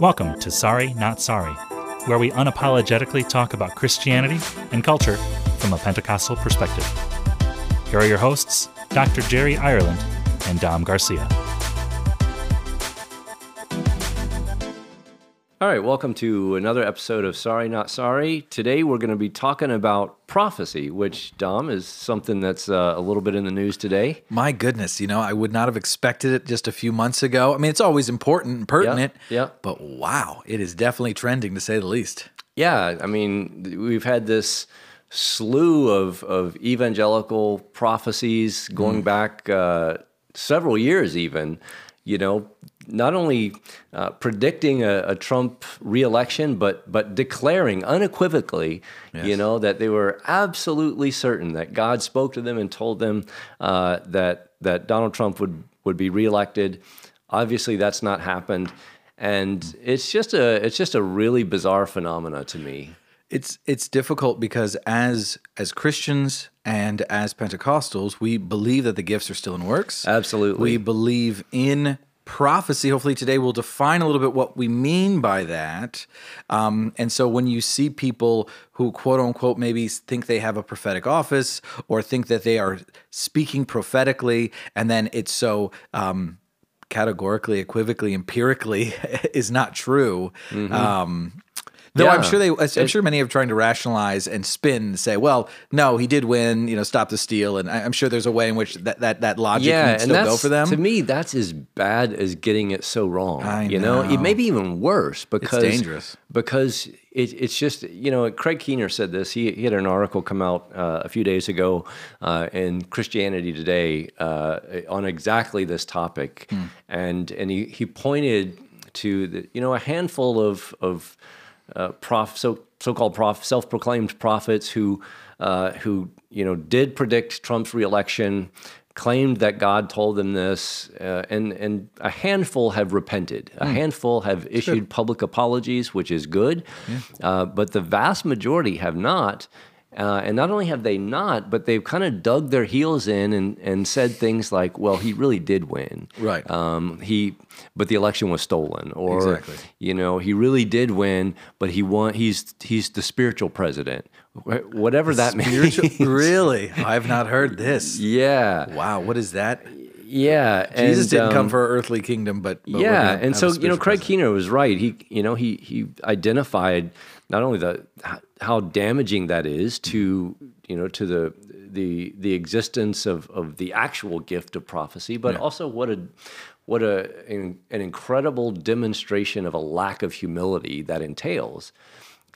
Welcome to Sorry Not Sorry, where we unapologetically talk about Christianity and culture from a Pentecostal perspective. Here are your hosts, Dr. Jerry Ireland and Dom Garcia. Right, welcome to another episode of Sorry Not Sorry. Today we're going to be talking about prophecy, which, Dom, is something that's uh, a little bit in the news today. My goodness, you know, I would not have expected it just a few months ago. I mean, it's always important and pertinent, yeah. but wow, it is definitely trending to say the least. Yeah, I mean, we've had this slew of, of evangelical prophecies going back uh, several years, even. You know, not only uh, predicting a, a, Trump reelection, but but declaring unequivocally, yes. you know, that they were absolutely certain that God spoke to them and told them uh, that that Donald Trump would would be reelected. Obviously, that's not happened, and it's just a it's just a really bizarre phenomena to me. It's it's difficult because as as Christians and as Pentecostals, we believe that the gifts are still in works. Absolutely. We believe in prophecy. Hopefully, today we'll define a little bit what we mean by that. Um, and so, when you see people who, quote unquote, maybe think they have a prophetic office or think that they are speaking prophetically, and then it's so um, categorically, equivocally, empirically is not true. Mm-hmm. Um, Though yeah. I'm sure they, I'm sure many are trying to rationalize and spin, and say, well, no, he did win, you know, stop the steal, and I'm sure there's a way in which that that, that logic yeah, can still go for them. To me, that's as bad as getting it so wrong. I you know, know. it may be even worse because it's dangerous because it, it's just you know Craig Keener said this. He, he had an article come out uh, a few days ago uh, in Christianity Today uh, on exactly this topic, hmm. and and he he pointed to the you know a handful of of uh, prof, so so-called prof, self-proclaimed prophets who uh, who you know did predict Trump's reelection, claimed that God told them this, uh, and and a handful have repented. A mm. handful have issued sure. public apologies, which is good, yeah. uh, but the vast majority have not. Uh, and not only have they not, but they've kind of dug their heels in and, and said things like, "Well, he really did win, right? Um, he, but the election was stolen, or exactly. you know, he really did win, but he won. He's he's the spiritual president, whatever that spiritual, means. really, I've not heard this. Yeah. Wow. What is that? Yeah, Jesus and, didn't um, come for our earthly kingdom, but, but yeah, and so you know, Craig Keener was right. He, you know, he he identified not only the how damaging that is to you know to the the the existence of of the actual gift of prophecy, but yeah. also what a what a an, an, incredible demonstration of a lack of humility that entails.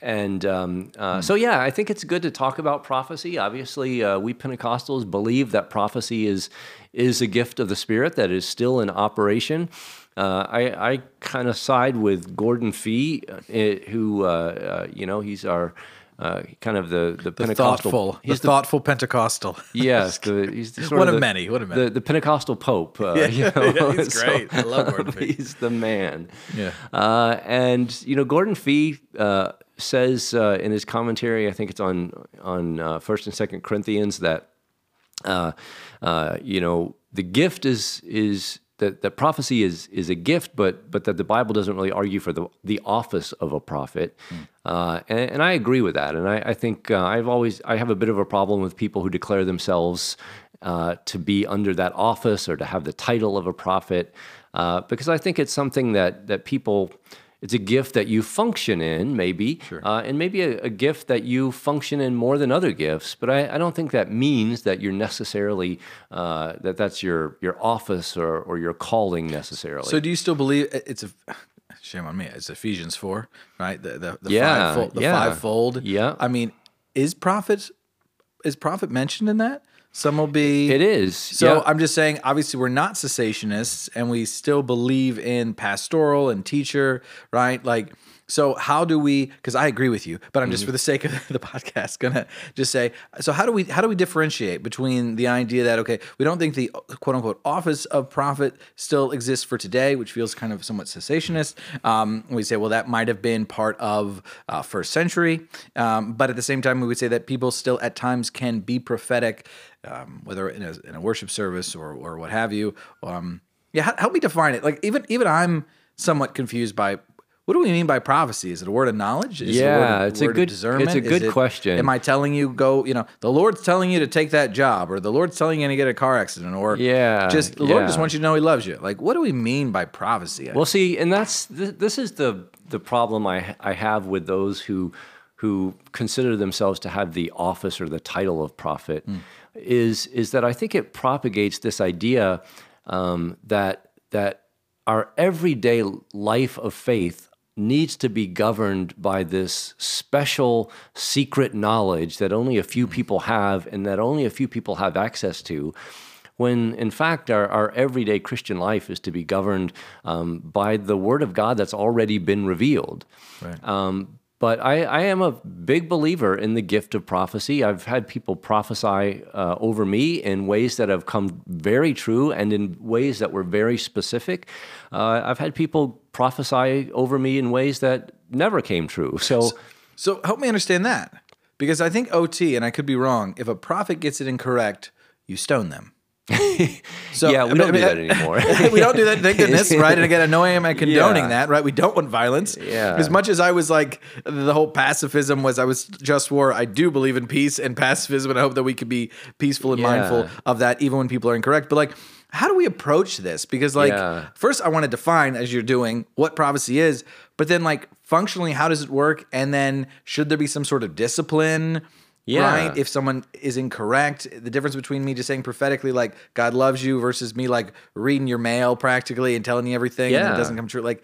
And um, uh, mm. so, yeah, I think it's good to talk about prophecy. Obviously, uh, we Pentecostals believe that prophecy is is a gift of the Spirit that is still in operation. Uh, I, I kind of side with Gordon Fee, uh, who uh, uh, you know he's our uh, kind of the the, the Pentecostal. Thoughtful, he's the, thoughtful Pentecostal. Yes, the, he's the sort one of, of many. One of many. The, the Pentecostal Pope. Uh, yeah, you know? yeah, he's so, great. I love Gordon Fee. He's the man. Yeah. Uh, and you know, Gordon Fee uh, says uh, in his commentary, I think it's on on uh, First and Second Corinthians, that you know the gift is is that, that prophecy is is a gift, but but that the Bible doesn't really argue for the the office of a prophet, mm. uh, and, and, I agree with that. And I, I think uh, I've always I have a bit of a problem with people who declare themselves uh, to be under that office or to have the title of a prophet, uh, because I think it's something that that people it's a gift that you function in, maybe, sure. uh, and maybe a, a, gift that you function in more than other gifts. But I, I don't think that means that you're necessarily uh, that that's your your office or, or your calling necessarily. So, do you still believe it's a shame on me? It's Ephesians four, right? The the, the yeah, fivefold, the yeah. fivefold. Yeah. I mean, is prophet is prophet mentioned in that? Some will be. It is. So I'm just saying, obviously, we're not cessationists and we still believe in pastoral and teacher, right? Like, so how do we? Because I agree with you, but I'm just mm-hmm. for the sake of the podcast gonna just say. So how do we how do we differentiate between the idea that okay, we don't think the quote unquote office of prophet still exists for today, which feels kind of somewhat cessationist. Um, we say well that might have been part of uh, first century, um, but at the same time we would say that people still at times can be prophetic, um, whether in a, in a, worship service or or what have you. Um, yeah, help me define it. Like even even I'm somewhat confused by what do we mean by prophecy? Is it a word of knowledge? Is Yeah, it a word of, it's a good- discernment? it's a good it- question. Am I telling you go? You know, the Lord's telling you to take that job, or the Lord's telling you to get a car accident, or Yeah, just the Lord just wants you to know He loves you. Like, what do we mean by prophecy? Well, see, and that's th- this is the the problem I I have with those who who consider themselves to have the office or the title of prophet is is that I think it propagates this idea um, that that our everyday life of faith needs to be governed by this special secret knowledge that only a few people have and that only a few people have access to when in fact our, our everyday Christian life is to be governed um, by the Word of God that's already been revealed. Right. Um, but I, I am a big believer in the gift of prophecy. I've had people prophesy uh, over me in ways that have come very true and in ways that were very specific. Uh, I've had people prophesy over me in ways that never came true. So, So help me understand that. Because I think OT, and I could be wrong, if a prophet gets it incorrect, you stone them. So yeah, we don't do that anymore. we don't do that, thank goodness, right? And again, I know I am condoning Yeah. that, right? We don't want violence. Yeah. As much as I was like, the whole pacifism was, I was just war. I do believe in peace and pacifism, and I hope that we could be peaceful and Yeah. mindful of that, even when people are incorrect. But like, how do we approach this? Because like, Yeah. first I want to define, as you're doing, what prophecy is, but then like, functionally, how does it work? And then, should there be some sort of discipline? Yeah. Right. If someone is incorrect, the difference between me just saying prophetically, like God loves you, versus me like reading your mail practically and telling you everything, and it doesn't come true. Like,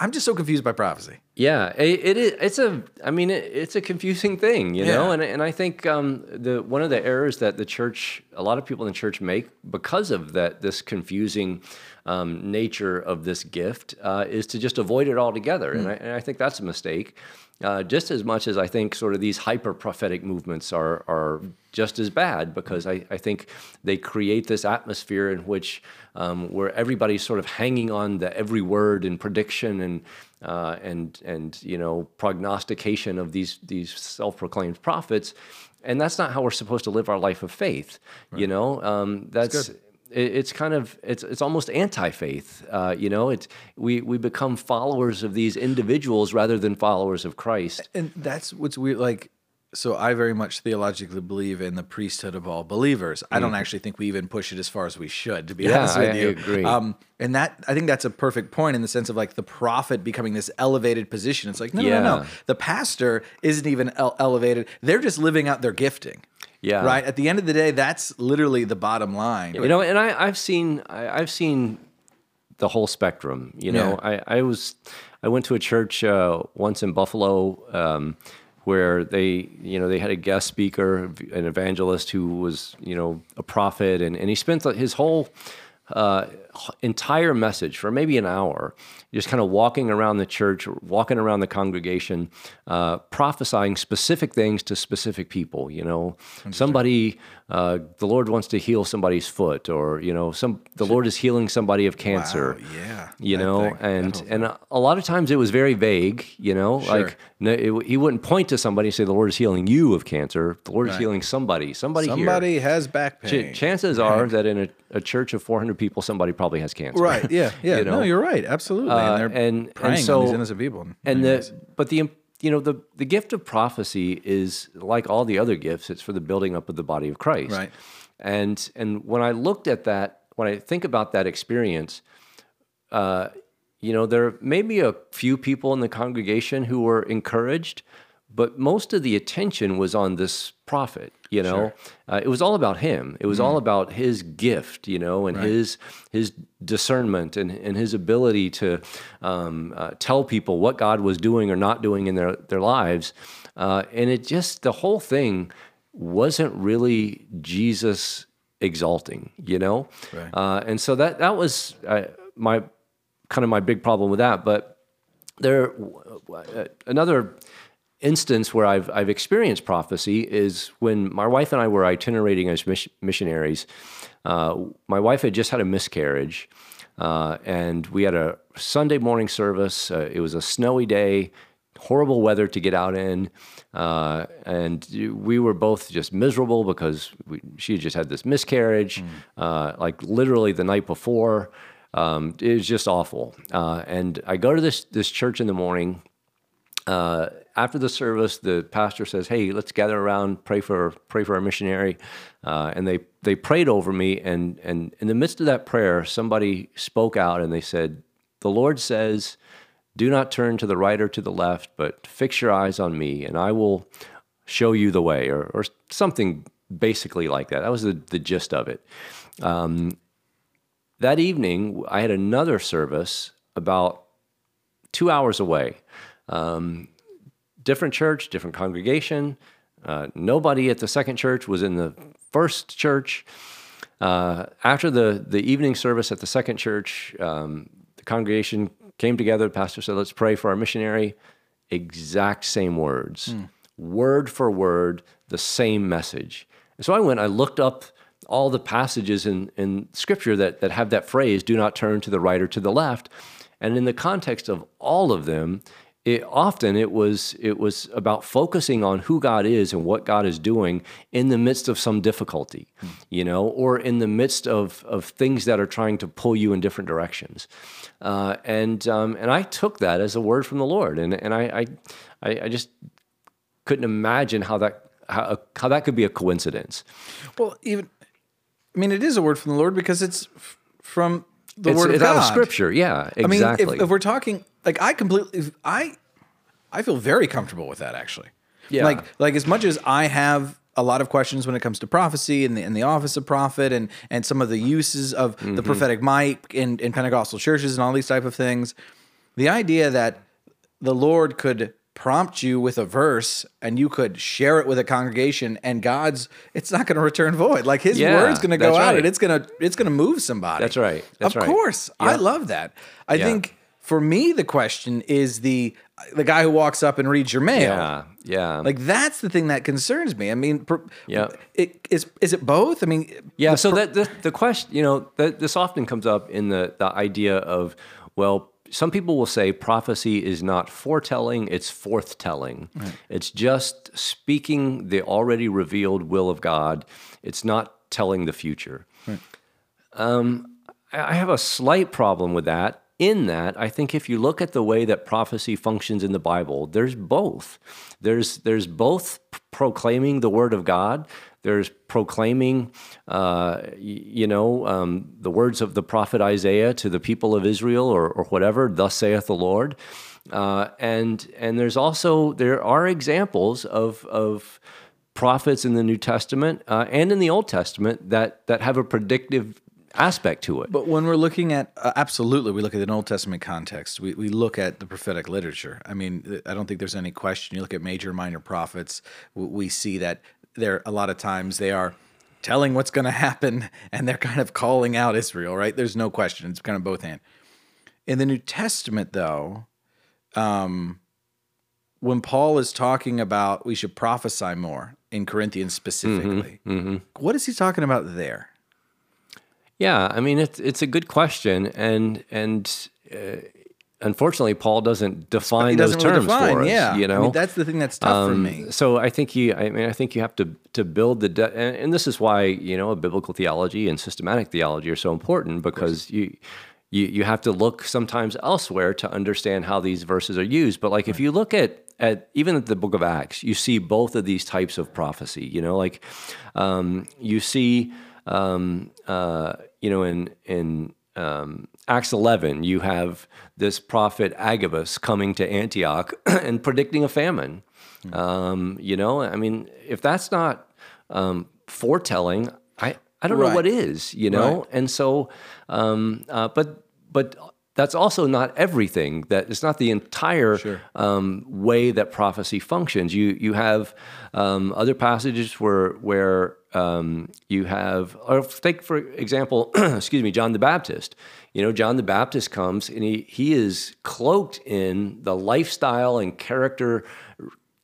I'm just so confused by prophecy. Yeah, it, it is. It's a. I mean, it, it's a confusing thing, you know. And and I think um, the one of the errors that the church, a lot of people in the church make because of that, this confusing um, nature of this gift, uh, is to just avoid it altogether. And, I, and I think that's a mistake. Uh, just as much as I think sort of these hyper prophetic movements are are just as bad because I, I think they create this atmosphere in which um, where everybody's sort of hanging on the every word and prediction and uh, and and you know prognostication of these these self-proclaimed prophets, and that's not how we're supposed to live our life of faith. You know, um, that's. It- It's kind of it's it's almost anti-faith, uh, you know. It's we we become followers of these individuals rather than followers of Christ. And that's what's weird. Like, so I very much theologically believe in the priesthood of all believers. I don't actually think we even push it as far as we should, to be Mm. Yeah, honest with I- I agree. Um, and that I think that's a perfect point in the sense of like the prophet becoming this elevated position. It's like no, no, no, no. The pastor isn't even ele- elevated. They're just living out their gifting. Yeah. Right. At the end of the day, that's literally the bottom line. You know, and I, I've seen I, I've seen the whole spectrum. You know, I, I was I went to a church uh, once in Buffalo um, where they you know they had a guest speaker, an evangelist who was you know a prophet, and, and he spent his whole uh, entire message for maybe an hour, just kind of walking around the church, walking around the congregation, uh, prophesying specific things to specific people. You know, somebody, uh, the Lord wants to heal somebody's foot, or you know, some the Lord is healing somebody of cancer. Wow, yeah, you know, thing, and and a, a lot of times it was very vague. You know, like no, it, he wouldn't point to somebody and say the Lord is healing you of cancer. The Lord is healing somebody. Somebody, here. Somebody has back Ch- pain. chances are that in a, a church of 400 people, somebody probably has cancer. Right. Yeah. Yeah. You know? No, you're right. Absolutely. Uh, and they're and- and preying on so- these innocent people. And the but the you know the the gift of prophecy is like all the other gifts. It's for the building up of the body of Christ. Right. And and when I looked at that, when I think about that experience, uh, you know, there may be a few people in the congregation who were encouraged, but most of the attention was on this prophet. You know, uh, it was all about him. It was all about his gift. You know, and his his discernment and, and his ability to um, uh, tell people what God was doing or not doing in their their lives. Uh, and it just the whole thing wasn't really Jesus exalting. You know, Right. uh, and so that that was uh, my kind of my big problem with that. But there, uh, another instance where I've I've experienced prophecy is when my wife and I were itinerating as mis- missionaries. Uh, my wife had just had a miscarriage, uh, and we had a Sunday morning service. Uh, it was a snowy day, horrible weather to get out in, uh, and we were both just miserable because we, she had just had this miscarriage, uh, like literally the night before. Um, it was just awful. Uh, and I go to this this church in the morning. Uh, after the service, the pastor says, "Hey, let's gather around, pray for pray for our missionary." Uh, and they they prayed over me, and and in the midst of that prayer, somebody spoke out and they said, "The Lord says." Do not turn to the right or to the left, but fix your eyes on me, and I will show you the way, or, or something basically like that. That was the, the gist of it. Um, that evening, I had another service about two hours away. Um, different church, different congregation. Uh, nobody at the second church was in the first church. Uh, after the, the evening service at the second church, um, the congregation came together. The pastor said, Let's pray for our missionary. Exact same words, word for word, the same message. And so I went, I looked up all the passages in, in scripture that, that have that phrase, do not turn to the right or to the left. And in the context of all of them, it often it was it was about focusing on who God is and what God is doing in the midst of some difficulty, you know, or in the midst of of things that are trying to pull you in different directions. Uh, and um, and I took that as a word from the Lord, and and I I, I just couldn't imagine how that how, how that could be a coincidence. Well, even I mean, it is a word from the Lord because it's f- from the It's, word of it's God. out of Scripture, yeah, exactly. I mean, if, if we're talking, like, I completely, I, I feel very comfortable with that actually. Yeah. Like, like as much as I have a lot of questions when it comes to prophecy and the, and the office of prophet and and some of the uses of the Mm-hmm. prophetic mic in, in Pentecostal churches and all these type of things, the idea that the Lord could prompt you with a verse and you could share it with a congregation and God's it's not going to return void. Like his Yeah, word's going to go out right. and it's going to it's going to move somebody. That's right, that's of right. course. I love that. I Yeah. think for me the question is the the guy who walks up and reads your mail. Yeah, yeah, like that's the thing that concerns me. I mean per, Yeah. it is is it both? I mean Yeah, so that the, the question, you know, that this often comes up in the the idea of, well, some people will say prophecy is not foretelling; it's forthtelling. It's just speaking the already revealed will of God. It's not telling the future. Um, I I have a slight problem with that. In that, I think if you look at the way that prophecy functions in the Bible, there's both. There's there's both proclaiming the word of God. There's proclaiming, uh, you know, um, the words of the prophet Isaiah to the people of Israel, or, or whatever. Thus saith the Lord. Uh, and and there's also there are examples of of prophets in the New Testament uh, and in the Old Testament that that have a predictive aspect to it. But when we're looking at, uh, absolutely, we look at an Old Testament context. We, we look at the prophetic literature. I mean, I don't think there's any question. You look at major minor prophets, we see that there, a lot of times, they are telling what's going to happen and they're kind of calling out Israel, right? There's no question. It's kind of both hand. In the New Testament, though, um, when Paul is talking about we should prophesy more in Corinthians specifically, what is he talking about there? Yeah, I mean it's it's a good question, and and uh, unfortunately, Paul doesn't define doesn't those really terms define, for us. yeah. you I know, mean, that's the thing that's tough for Um, me. So I think you, I mean, I think you have to to build the, de- and, and this is why you know biblical theology and systematic theology are so important because you. You, you have to look sometimes elsewhere to understand how these verses are used. But like if you look at at even at the book of Acts, you see both of these types of prophecy. You know, like um, you see, um, uh, you know, in in um, Acts 11, you have this prophet Agabus coming to Antioch and predicting a famine. Um, you know, I mean, if that's not um, foretelling, I, I don't know what is, you know? Right. And so, um, uh, but, but that's also not everything. That it's not the entire um, way that prophecy functions. You you have um, other passages where where um, you have, or take for example, excuse me, John the Baptist. You know, John the Baptist comes and he he is cloaked in the lifestyle and character.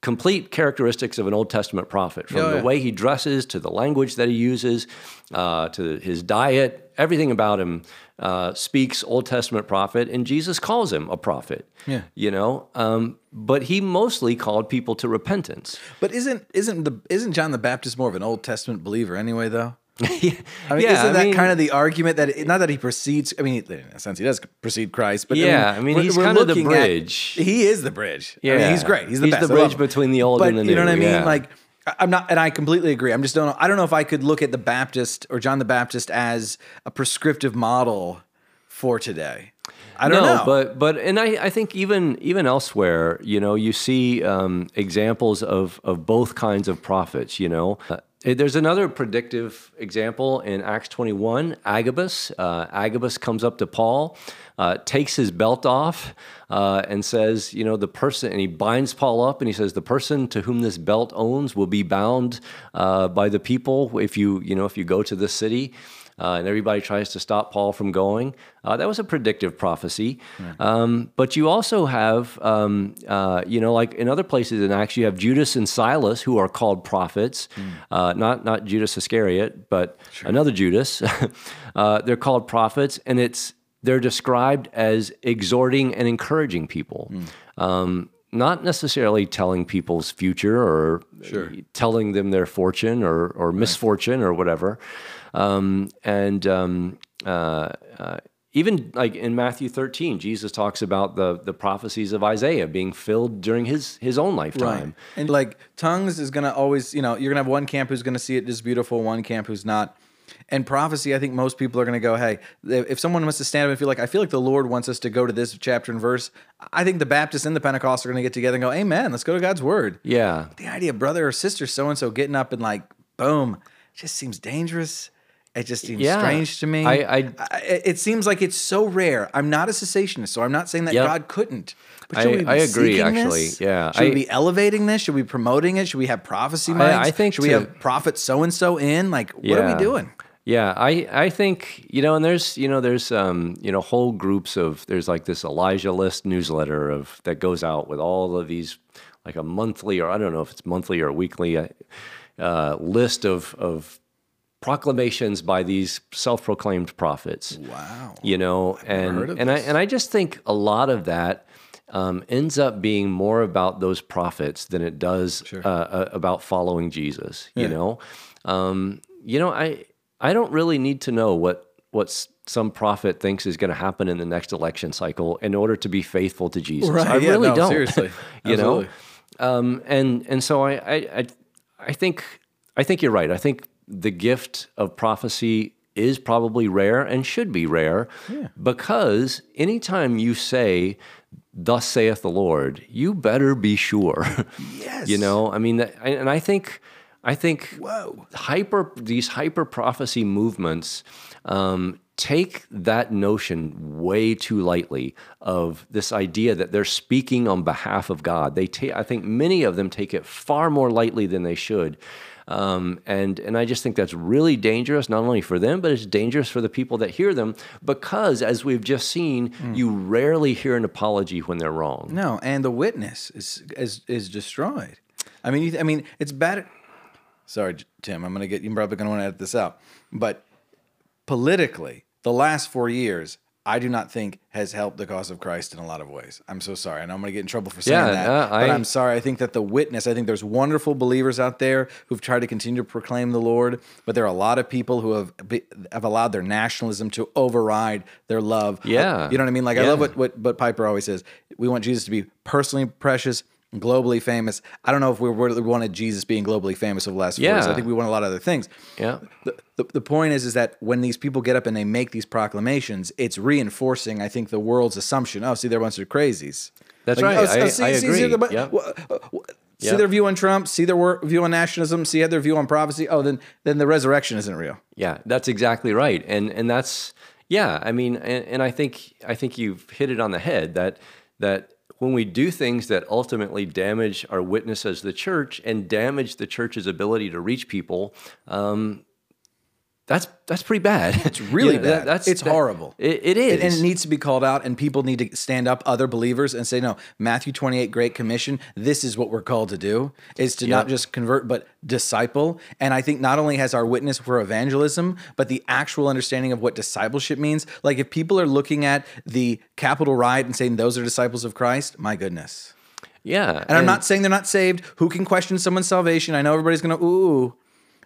Complete characteristics of an Old Testament prophet, from Yeah, the way he dresses to the language that he uses, uh, to his diet, everything about him uh, speaks Old Testament prophet, and Jesus calls him a prophet. Yeah. you know, um, but he mostly called people to repentance. But isn't isn't the isn't John the Baptist more of an Old Testament believer anyway? Though yeah, I mean, yeah, isn't I that mean- kind of the argument that not that he precedes? I mean, in a sense, he does precede Christ, but Yeah, I mean, we're- he's we're kind of the looking at- bridge. he is the bridge. I mean, Yeah. he's great. He's the He's best. the bridge between the old but and the new. You know what I mean? yeah. Like, I- I'm not, and I completely agree. I'm just don't. know- I don't know if I could look at the Baptist or John the Baptist as a prescriptive model for today. I don't no, know. but but and I, I think even even elsewhere, you know, you see um, examples of of both kinds of prophets. You know, there's another predictive example in Acts 21. Agabus, uh, Agabus comes up to Paul, uh, takes his belt off, uh, and says, you know, the person, and he binds Paul up, and he says, the person to whom this belt owns will be bound uh, by the people if you you know if you go to this city uh, and everybody tries to stop Paul from going. Uh, that was a predictive prophecy. Um, but you also have, um, uh, you know, like in other places in Acts, you have Judas and Silas who are called prophets, uh, not not Judas Iscariot, but another Judas. uh, they're called prophets, and it's they're described as exhorting and encouraging people. Um, not necessarily telling people's future or telling them their fortune or, or misfortune or whatever. Um, and um, uh, uh, even like in Matthew 13, Jesus talks about the, the prophecies of Isaiah being filled during his, his own lifetime. And like tongues is gonna always, you know, you're gonna have one camp who's gonna see it as beautiful, one camp who's not. And prophecy, I think most people are going to go, hey, if someone wants to stand up and feel like, I feel like the Lord wants us to go to this chapter and verse, I think the Baptists and the Pentecostals are going to get together and go, Amen, let's go to God's word. Yeah. The idea of brother or sister so and so getting up and like, boom, just seems dangerous. It just seems Yeah. strange to me. I- I- it seems like it's so rare. I'm not a cessationist, so I'm not saying that Yep. God couldn't. But I- should we be I agree, actually. this? Yeah. Should we be elevating this? Should we be promoting it? Should we have prophecy I- I think Should we have prophet so and so in? Like, what are we doing? Yeah, I, I think you know, and there's you know there's um you know whole groups of there's like this Elijah list newsletter of that goes out with all of these like a monthly or I don't know if it's monthly or weekly uh, uh, list of of proclamations by these self-proclaimed prophets. Wow. You know, and and I and I just think a lot of that um, ends up being more about those prophets than it does uh, uh, about following Jesus. You know, um, you know, I I don't really need to know what what some prophet thinks is going to happen in the next election cycle in order to be faithful to Jesus. Right, I yeah, really no, don't. seriously. you know, um, and and so I, I I I think I think you're right. I think the gift of prophecy is probably rare and should be rare because anytime you say thus saith the lord you better be sure Yes. you know i mean and i think i think Whoa. hyper these hyper prophecy movements um, take that notion way too lightly of this idea that they're speaking on behalf of God. They take, I think many of them take it far more lightly than they should. Um, and and I just think that's really dangerous, not only for them, but it's dangerous for the people that hear them, because as we've just seen, you rarely hear an apology when they're wrong. No, and the witness is is is destroyed. I mean, you, I mean, it's bad. Sorry, Tim. I'm gonna get. You're probably gonna want to edit this out. But politically, the last four years, I do not think has helped the cause of Christ in a lot of ways. I'm so sorry. I know I'm gonna get in trouble for saying Yeah, that, uh, but I- I'm sorry. I think that the witness. I think there's wonderful believers out there who've tried to continue to proclaim the Lord, but there are a lot of people who have have allowed their nationalism to override their love. Yeah. you know what I mean. Like I love what what what Piper always says. We want Jesus to be personally precious, globally famous. I don't know if we really wanted Jesus being globally famous over the last four years. I think we want a lot of other things. Yeah. The, the, the point is, is that when these people get up and they make these proclamations, it's reinforcing, I think, the world's assumption. Oh, see, they're a bunch of crazies. That's right. I- I agree. the bu- Yep. wha- uh, See Yep. their view on Trump. See their view on nationalism. See their view on prophecy. Oh, then then the resurrection isn't real. Yeah, that's exactly right, and and that's yeah. I mean, and, and I think I think you've hit it on the head that that when we do things that ultimately damage our witness as the church and damage the church's ability to reach people, um, that's that's pretty bad. It's really bad. That's It's horrible. It, it is, And, and it needs to be called out, and people need to stand up, other believers, and say, no, Matthew 28, Great Commission, this is what we're called to do, is to not just convert, but disciple. And I think not only has our witness for evangelism, but the actual understanding of what discipleship means. Like if people are looking at the Capitol riot and saying those are disciples of Christ, my goodness. yeah, And, I'm not saying they're not saved. Who can question someone's salvation? I know everybody's going to, ooh.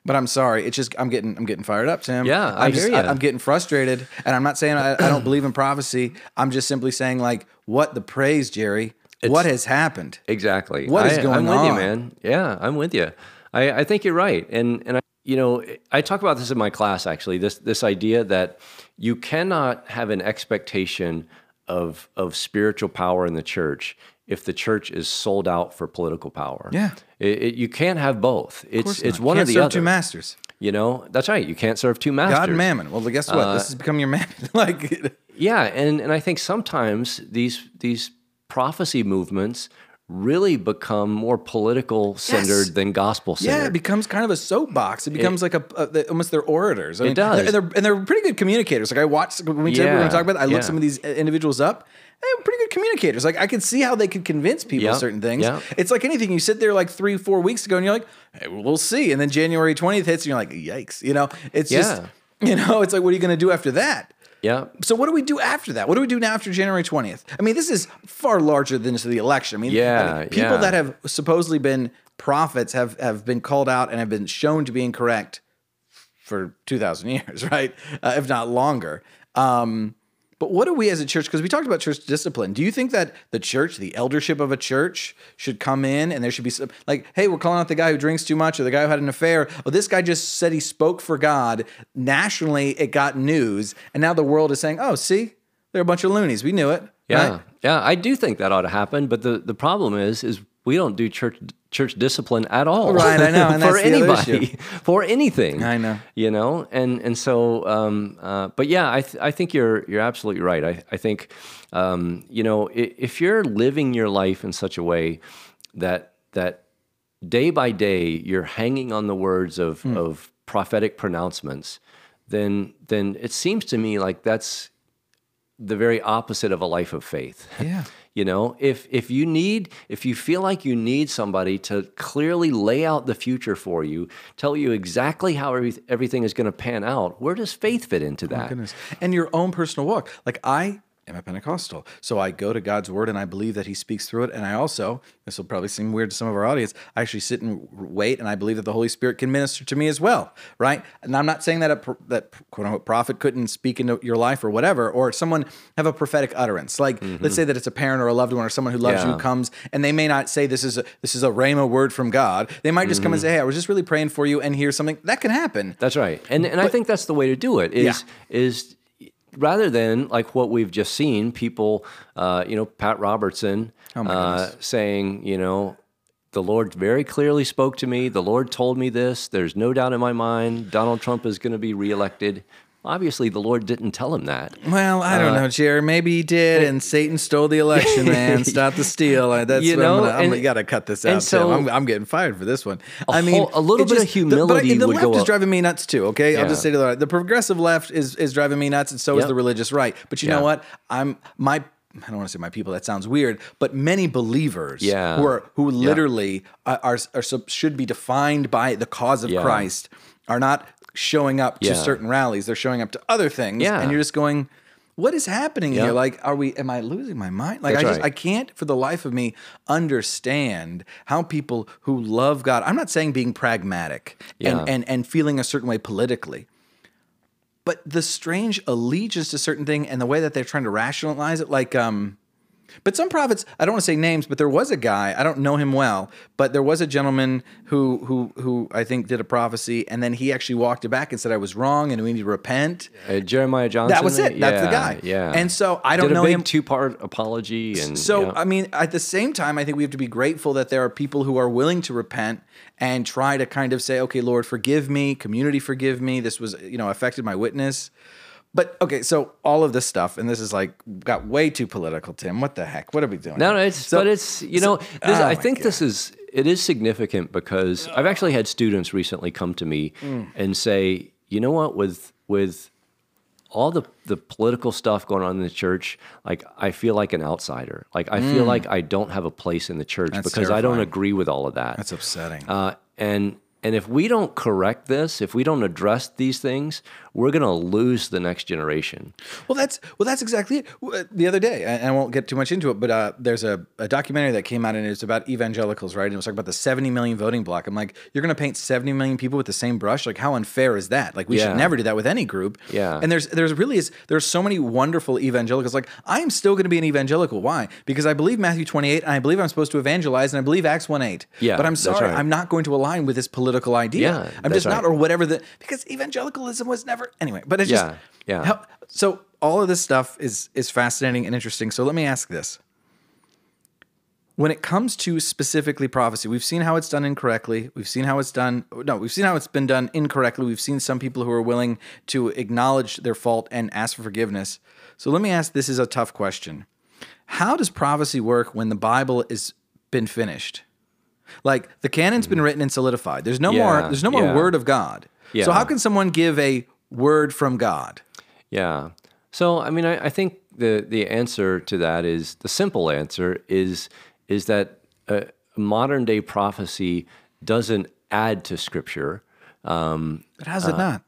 But I'm sorry. It's just I'm getting I'm getting fired up, Tim. Yeah, I I'm just, hear ya. I'm getting frustrated, and I'm not saying I, I don't believe in prophecy. I'm just simply saying like, what the praise, Jerry? what has happened? Exactly. What is I, going I'm with you, on? man. Yeah, I'm with you. I, I think you're right, and and I, you know I talk about this in my class actually. This this idea that you cannot have an expectation of of spiritual power in the church if the church is sold out for political power. Yeah. It, it- you can't have both. It's it's one Can't or the serve other. two masters. You know that's right. You can't serve two masters. God and mammon. Well, guess what? Uh, this has become your mammon. like, Yeah, and and I think sometimes these these prophecy movements really become more political centered than gospel centered. yeah, it becomes kind of a soapbox. It becomes like a, a almost their orators. I mean, does. and they're and they're pretty good communicators. Like I watched when we were going to talk about. It, I looked yeah. some of these individuals up. They're pretty good communicators. Like I could see how they could convince people Yeah, certain things. yeah. It's like anything. You sit there like three, four weeks ago, and you're like, hey, we'll see. And then January twentieth hits, and you're like, yikes. You know, it's just Yeah. you know, it's like, what are you going to do after that? Yeah. So what do we do after that? What do we do now after January twentieth? I mean, this is far larger than just the election. I mean, I mean, people yeah. that have supposedly been prophets have have been called out and have been shown to be incorrect for two thousand years, right? Uh, if not longer. Um, but what do we as a church? Because we talked about church discipline. Do you think that the church, the eldership of a church, should come in and there should be some like, hey, we're calling out the guy who drinks too much or the guy who had an affair? Oh, this guy just said he spoke for God. Nationally, it got news, and now the world is saying, oh, see, they're a bunch of loonies. We knew it. Yeah, right? yeah, I do think that ought to happen. But the, the problem is, is we don't do church church discipline at all. Right, I know, and for that's the other anybody, for anything. I know. You know, and and so, um, uh, but yeah, I th- I think you're you're absolutely right. I I think, um, you know, i- if you're living your life in such a way that that day by day you're hanging on the words of Hmm. of prophetic pronouncements, then then it seems to me like that's the very opposite of a life of faith. Yeah. You know, if if you need if you feel like you need somebody to clearly lay out the future for you, tell you exactly how every, everything is going to pan out, where does faith fit into that? Oh goodness. And your own personal walk. Like I am a Pentecostal. So I go to God's word and I believe that he speaks through it. And I also, this will probably seem weird to some of our audience, I actually sit and wait and I believe that the Holy Spirit can minister to me as well. Right. And I'm not saying that a that quote unquote prophet couldn't speak into your life or whatever, or someone have a prophetic utterance. Like let's say that it's a parent or a loved one or someone who loves you Mm-hmm. Yeah. who comes and they may not say this is a this is a rhema word from God. They might just come and Mm-hmm. say, Hey, I was just really praying for you and here's something that can happen. That's right. And and I think that's the way to do it is is rather than like what we've just seen, people uh, you know, Pat Robertson uh, saying, you know, the Lord very clearly spoke to me. The Lord told me this. There's no doubt in my mind Donald Trump is going to be reelected. Obviously, the Lord didn't tell him that. Well, I don't know, Jared. Maybe he did, and Satan stole the election, man. Stop the steal. Uh, That's You what know, I'm got to cut this out. so- I'm, I'm getting fired for this one. I mean, whole- a little it bit of just- the- but humility the would left go is up. driving me nuts too. Okay, I'll just say to the right the progressive left is is driving me nuts, and so is the religious right. But you Yeah. know what? I'm my. I don't want to say my people. That sounds weird, but many believers Yeah. who are who literally are, are, are should be defined by the cause of Yeah. Christ are not showing up to certain rallies. They're showing up to other things, Yeah. and you're just going, "What is happening Yeah. here? Like, are we? Am I losing my mind? Like, That's I just right. I can't for the life of me understand how people who love God. I'm not saying being pragmatic Yeah. and and and feeling a certain way politically, but the strange allegiance to certain thing and the way that they're trying to rationalize it, like um. But some prophets, I don't want to say names, but there was a guy, I don't know him well, but there was a gentleman who who who I think did a prophecy and then he actually walked it back and said I was wrong and we need to repent. Uh, Jeremiah Johnson. That was it. That's the guy. Yeah. And so I don't Did a know big him- two-part apology and So yeah. I mean, at the same time, I think we have to be grateful that there are people who are willing to repent and try to kind of say, "Okay, Lord, forgive me. Community, forgive me. This was, you know, affected my witness." But okay, so all of this stuff, and this is like got way too political, Tim. What the heck? What are we doing? No, no, it's So- but it's you know this, oh I think this is it is significant because I've actually had students recently come to me Mm. and say, you know what, with with all the the political stuff going on in the church, like I feel like an outsider. Like I feel like I don't have a place in the church Mm. That's because I don't agree with all of that. That's upsetting. Uh, and and if we don't correct this, if we don't address these things, we're going to lose the next generation. Well, that's well, that's exactly it. The other day, and I won't get too much into it, but uh, there's a, a documentary that came out and it's about evangelicals, right? And it was talking about the 70 million voting bloc. I'm like, you're going to paint 70 million people with the same brush? Like, how unfair is that? Like, we Yeah. should never do that with any group. Yeah. And there's there's really is there's so many wonderful evangelicals. Like, I am still going to be an evangelical. Why? Because I believe Matthew 28, and I believe I'm supposed to evangelize, and I believe Acts 1:8. Yeah, But I'm sorry, right. I'm not going to align with this political idea. Yeah, I'm just not, or whatever the because evangelicalism was never anyway. But it's just Yeah, yeah. how- so all of this stuff is is fascinating and interesting. So let me ask this. When it comes to specifically prophecy, we've seen how it's done incorrectly. We've seen how it's done. No, we've seen how it's been done incorrectly. We've seen some people who are willing to acknowledge their fault and ask for forgiveness. So let me ask this is a tough question. How does prophecy work when the Bible is been finished? Like the canon's been mm-hmm. written and solidified. There's no more there's no more yeah. word of God. Yeah. So how can someone give a word from God? Yeah. So I mean, I, I think the the answer to that is the simple answer is is that uh, modern day prophecy doesn't add to Scripture. Um, But how's it not?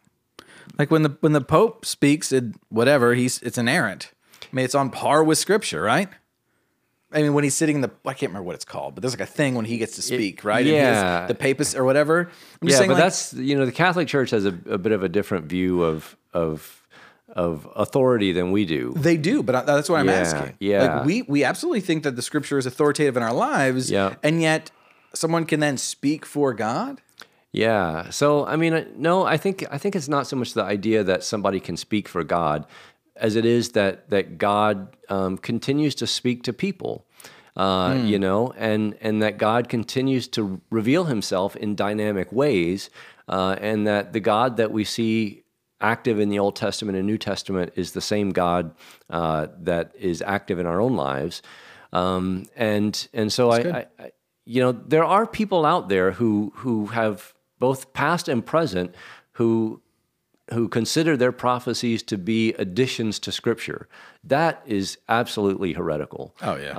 Like when the when the Pope speaks, it whatever he's it's inerrant. I mean, it's on par with Scripture, right? I mean, when he's sitting in the I can't remember what it's called, but there's like a thing when he gets to speak, right? And he has yeah. the papist or whatever. I'm just yeah, saying, but like, that's you know the Catholic Church has a, a bit of a different view of of of authority than we do. they do, but I, that's what I'm Yeah, asking. yeah. like we we absolutely think that the Scripture is authoritative in our lives, Yeah. and yet someone can then speak for God. Yeah. So I mean, no, I think I think it's not so much the idea that somebody can speak for God, as it is that that God um, continues to speak to people. Uh, You know, and and that God continues to reveal Himself in dynamic ways, uh, and that the God that we see active in the Old Testament and New Testament is the same God uh, that is active in our own lives. Um, and and so I, I, I, you know, there are people out there who who have both past and present who who consider their prophecies to be additions to Scripture. That is absolutely heretical. Oh yeah.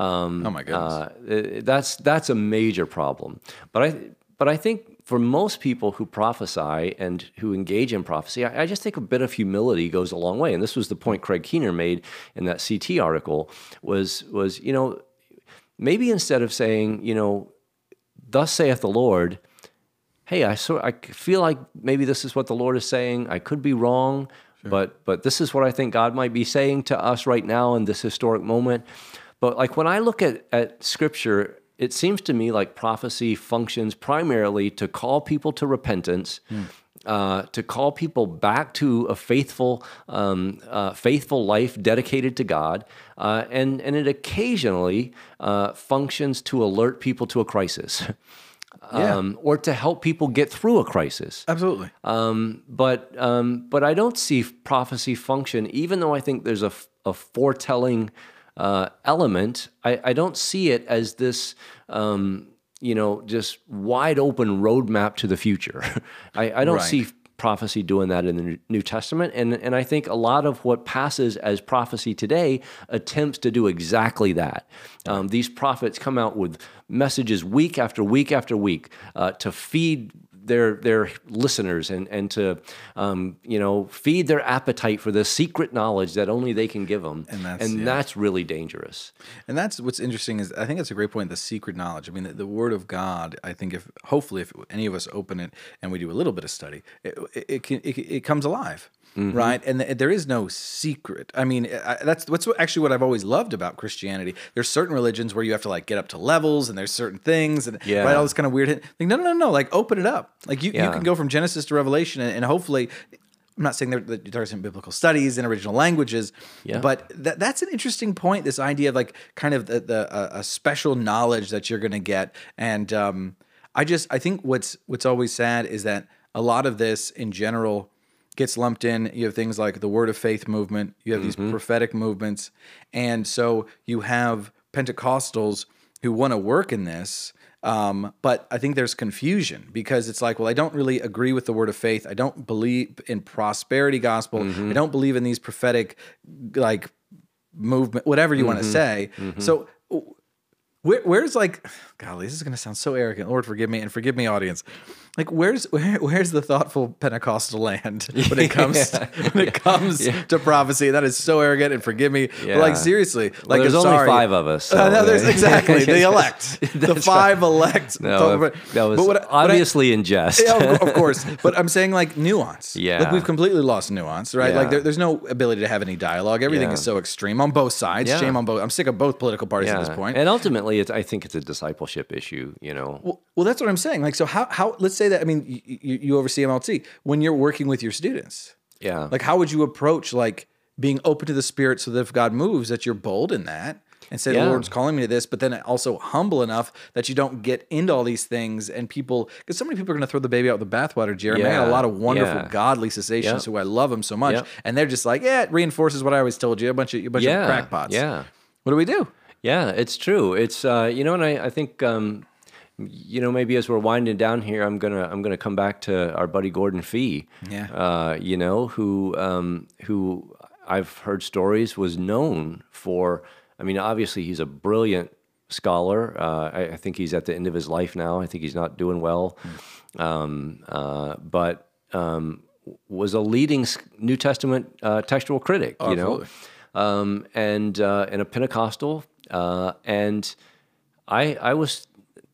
oh my goodness. Uh, that's that's a major problem. But I but I think for most people who prophesy and who engage in prophecy, I, I just think a bit of humility goes a long way. And this was the point Craig Keener made in that CT article was was you know maybe instead of saying you know thus saith the Lord, hey, I sort I feel like maybe this is what the Lord is saying. I could be wrong, but but this is what I think God might be saying to us right now in this historic moment. But like when I look at at Scripture, it seems to me like prophecy functions primarily to call people to repentance. Uh, to call people back to a faithful, um, uh, faithful life dedicated to God, uh, and and it occasionally uh, functions to alert people to a crisis. Yeah. um, or to help people get through a crisis. Absolutely. Um, but um, but I don't see prophecy function, even though I think there's a, a foretelling uh, element. I, I don't see it as this. Um, you know, just wide open roadmap to the future. I, I don't Right. see prophecy doing that in the New Testament, and and I think a lot of what passes as prophecy today attempts to do exactly that. Um, these prophets come out with messages week after week after week uh, to feed their their listeners and and to um, you know feed their appetite for the secret knowledge that only they can give them, And that's- and yeah. that's really dangerous. And that's what's interesting is I think that's a great point. The secret knowledge. I mean, the, the Word of God. I think if hopefully if any of us open it and we do a little bit of study, it it, can, it, it comes alive, right? And th- there is no secret. I mean, I, that's that's what, actually what I've always loved about Christianity. There's certain religions where you have to like get up to levels, and there's certain things, and Yeah. right, all this kind of weird. Like no, no, no, no. Like open it up. Like you, you can go from Genesis to Revelation, and, and hopefully. I'm not saying that there, that there isn't biblical studies in original languages, Yeah. but that, that's an interesting point. This idea of like kind of the, the uh, a special knowledge that you're going to get, and um, I just I think what's what's always sad is that a lot of this in general gets lumped in. You have things like the Word of Faith movement. You have these prophetic movements, and so you have Pentecostals who want to work in this. Um, but I think there's confusion because it's like, well, I don't really agree with the word of faith. I don't believe in prosperity gospel. Mm-hmm. I don't believe in these prophetic, like movement, whatever you want to mm-hmm. say. Mm-hmm. So, where, where's like, golly, this is going to sound so arrogant. Lord, forgive me and forgive me, audience. Like where's where, where's the thoughtful Pentecostal land when it comes when it comes to prophecy? That is so arrogant and forgive me. But like seriously, Well, like there's I'm only sorry. five of us. Uh, no, there's exactly the elect, the five elect. No, But- that was but what I- what I- obviously in jest. yeah, of, course. But I'm saying like nuance. Yeah. Like we've completely lost nuance, right? Like there, there's no ability to have any dialogue. Everything Yeah. is so extreme on both sides. Yeah. Shame on both. I'm sick of both political parties at this point. And ultimately, it's, I think it's a discipleship issue. You know, Well, well, that's what I'm saying. Like, so how, how, let's say that, I mean, you, you, oversee MLT when you're working with your students, yeah. like, how would you approach like being open to the spirit so that if God moves, that you're bold in that and say, the Lord's calling me to this, but then also humble enough that you don't get into all these things and people, because so many people are going to throw the baby out with the bathwater, Jeremy. I got a lot of wonderful, Yeah. godly cessationists Yep. who I love them so much. Yep. And they're just like, yeah, it reinforces what I always told you, a bunch of, a bunch yeah. of crackpots. Yeah. What do we do? Yeah, it's true. It's uh, you know, and I, I think um, you know maybe as we're winding down here, I'm gonna I'm gonna come back to our buddy Gordon Fee. Yeah. Uh, you know who um, who I've heard stories was known for. I mean, obviously he's a brilliant scholar. Uh, I, I think he's at the end of his life now. I think he's not doing well. Um, uh, but um, was a leading New Testament uh, textual critic. you know absolutely. um, and uh, and a Pentecostal, uh, and I I was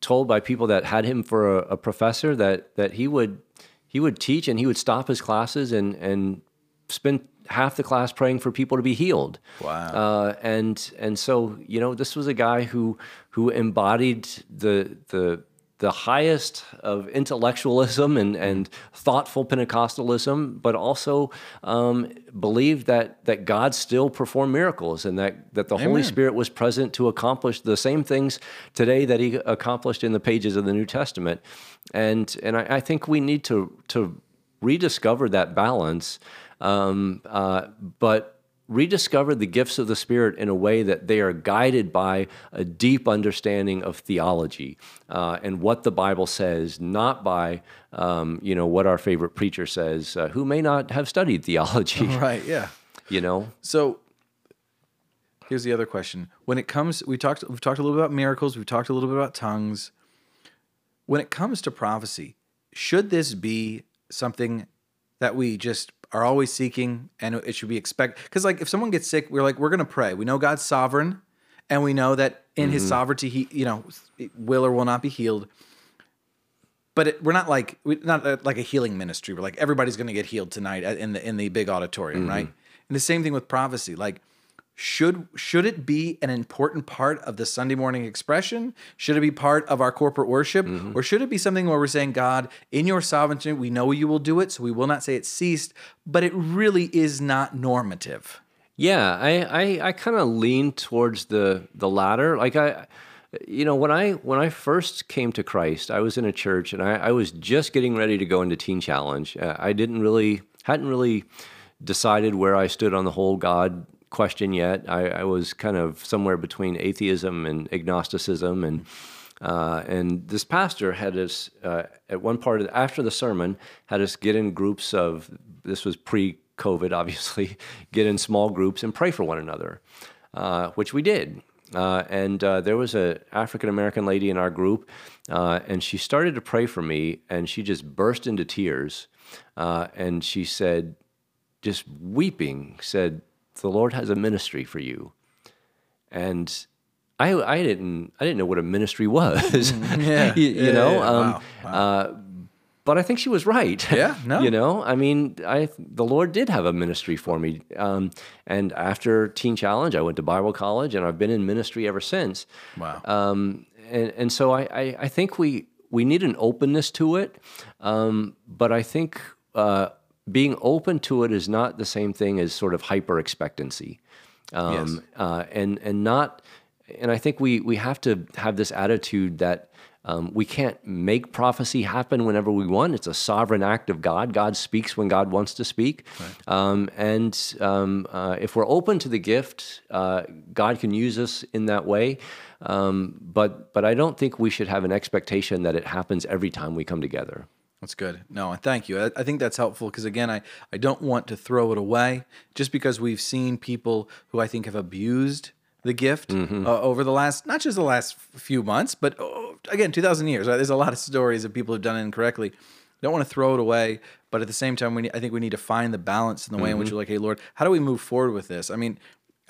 told by people that had him for a, a professor that that he would he would teach and he would stop his classes and and spend half the class praying for people to be healed. Wow. Uh, and and so you know this was a guy who who embodied the the the highest of intellectualism and, and thoughtful Pentecostalism, but also um, believed that that God still performed miracles and that, that the Holy Spirit was present to accomplish the same things today that He accomplished in the pages of the New Testament. And and I, I think we need to to rediscover that balance, um, uh, but rediscover the gifts of the Spirit in a way that they are guided by a deep understanding of theology uh, and what the Bible says, not by um, you know what our favorite preacher says, uh, who may not have studied theology. Right. Yeah. You know, So here's the other question. When it comes, we talked we've talked a little bit about miracles, we've talked a little bit about tongues. When it comes to prophecy, should this be something that we just are always seeking and it should be expect because like if someone gets sick, we're like, we're gonna pray. We know God's sovereign and we know that in his mm-hmm. sovereignty he you know will or will not be healed. But it, we're not like we not like a healing ministry. We're like everybody's going to get healed tonight in the in the big auditorium, mm-hmm. right? And the same thing with prophecy. Like, should should it be an important part of the Sunday morning expression? Should it be part of our corporate worship, or should it be something where we're saying, God, in Your sovereignty, we know You will do it, so we will not say it ceased, but it really is not normative. Yeah, I I, I kind of lean towards the the latter. Like I, you know, when I when I first came to Christ, I was in a church and I, I was just getting ready to go into Teen Challenge. Uh, I didn't really hadn't really decided where I stood on the whole God question yet. I, I was kind of somewhere between atheism and agnosticism and. Uh, and this pastor had us uh, at one part of after the sermon had us get in groups of this was pre-COVID obviously get in small groups and pray for one another, uh, which we did. Uh, and uh, there was an African American lady in our group, uh, and she started to pray for me, and she just burst into tears, uh, and she said, just weeping, said, "The Lord has a ministry for you," and I, I didn't I didn't know what a ministry was. Yeah. you, you Yeah, know. yeah, Um, wow, Uh, but I think she was right. Yeah, no. you know, I mean, I the Lord did have a ministry for me. Um, and after Teen Challenge, I went to Bible college, and I've been in ministry ever since. Wow. Um, and and so I, I I think we we need an openness to it, um, but I think uh, being open to it is not the same thing as sort of hyper expectancy, um, Yes. uh, and and not. And I think we we have to have this attitude that. Um, we can't make prophecy happen whenever we want. It's a sovereign act of God. God speaks when God wants to speak. Um, and um, uh, if we're open to the gift, uh, God can use us in that way. Um, but but I don't think we should have an expectation that it happens every time we come together. That's good. No, and thank you. I, I think that's helpful because again, I, I don't want to throw it away just because we've seen people who I think have abused the gift Mm-hmm. uh, over the last not just the last few months, but oh, again, 2,000 years, right? There's a lot of stories of people who've done it incorrectly. Don't want to throw it away, but at the same time, we need, I think we need to find the balance in the way in which Mm-hmm. we're like, hey, Lord, how do we move forward with this? I mean,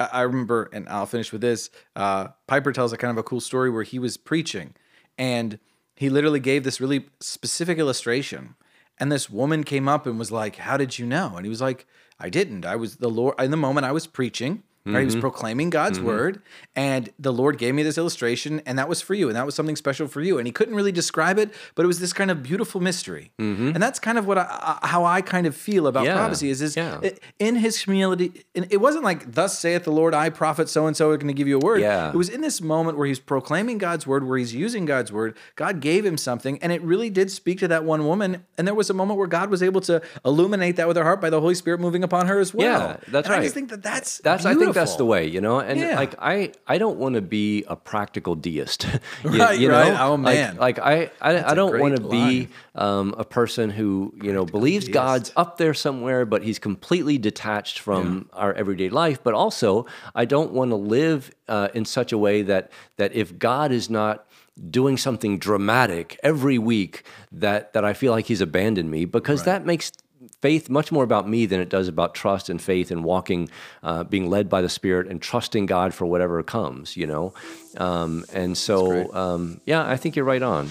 I, I remember, and I'll finish with this. Uh, Piper tells a kind of a cool story where he was preaching, and he literally gave this really specific illustration. And this woman came up and was like, "How did you know?" And he was like, "I didn't. I was the Lord in the moment I was preaching." Right? He was mm-hmm. proclaiming God's mm-hmm. word, and the Lord gave me this illustration, and that was for you, and that was something special for you. And he couldn't really describe it, but it was this kind of beautiful mystery, mm-hmm. and that's kind of what I, how I kind of feel about Yeah, prophecy is is yeah. in His humility. It wasn't like, "Thus saith the Lord, I prophet so and so are going to give you a word." Yeah. It was in this moment where he's proclaiming God's word, where he's using God's word. God gave him something, and it really did speak to that one woman. And there was a moment where God was able to illuminate that with her heart by the Holy Spirit moving upon her as well. Yeah, that's and I just think that that's That's I think that's the way, you know. And Yeah. like I I don't want to be a practical deist. you, Right, you know? right. Oh, Like- man. Like, I I, I a don't want to be um, a person who, you know, believes God's up there somewhere but he's completely detached from our everyday life, but also I don't want to live uh, in such a way that that if God is not doing something dramatic every week that that I feel like he's abandoned me because that makes faith much more about me than it does about trust and faith and walking, uh, being led by the Spirit and trusting God for whatever comes, you know? Um, and so, um, yeah, I think you're right on.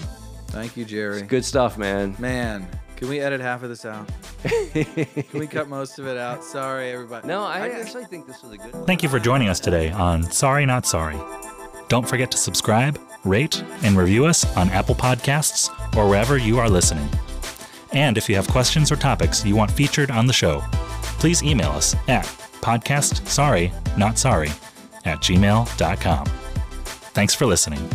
Thank you, Jerry. Good stuff, man. Man, can we edit half of this out? can we cut most of it out? Sorry, everybody. No, I actually think this was a good Thank you for joining us today on Sorry Not Sorry. Don't forget to subscribe, rate, and review us on Apple Podcasts or wherever you are listening. And if you have questions or topics you want featured on the show, please email us at podcastsorrynotsorry at gmail.com. Thanks for listening.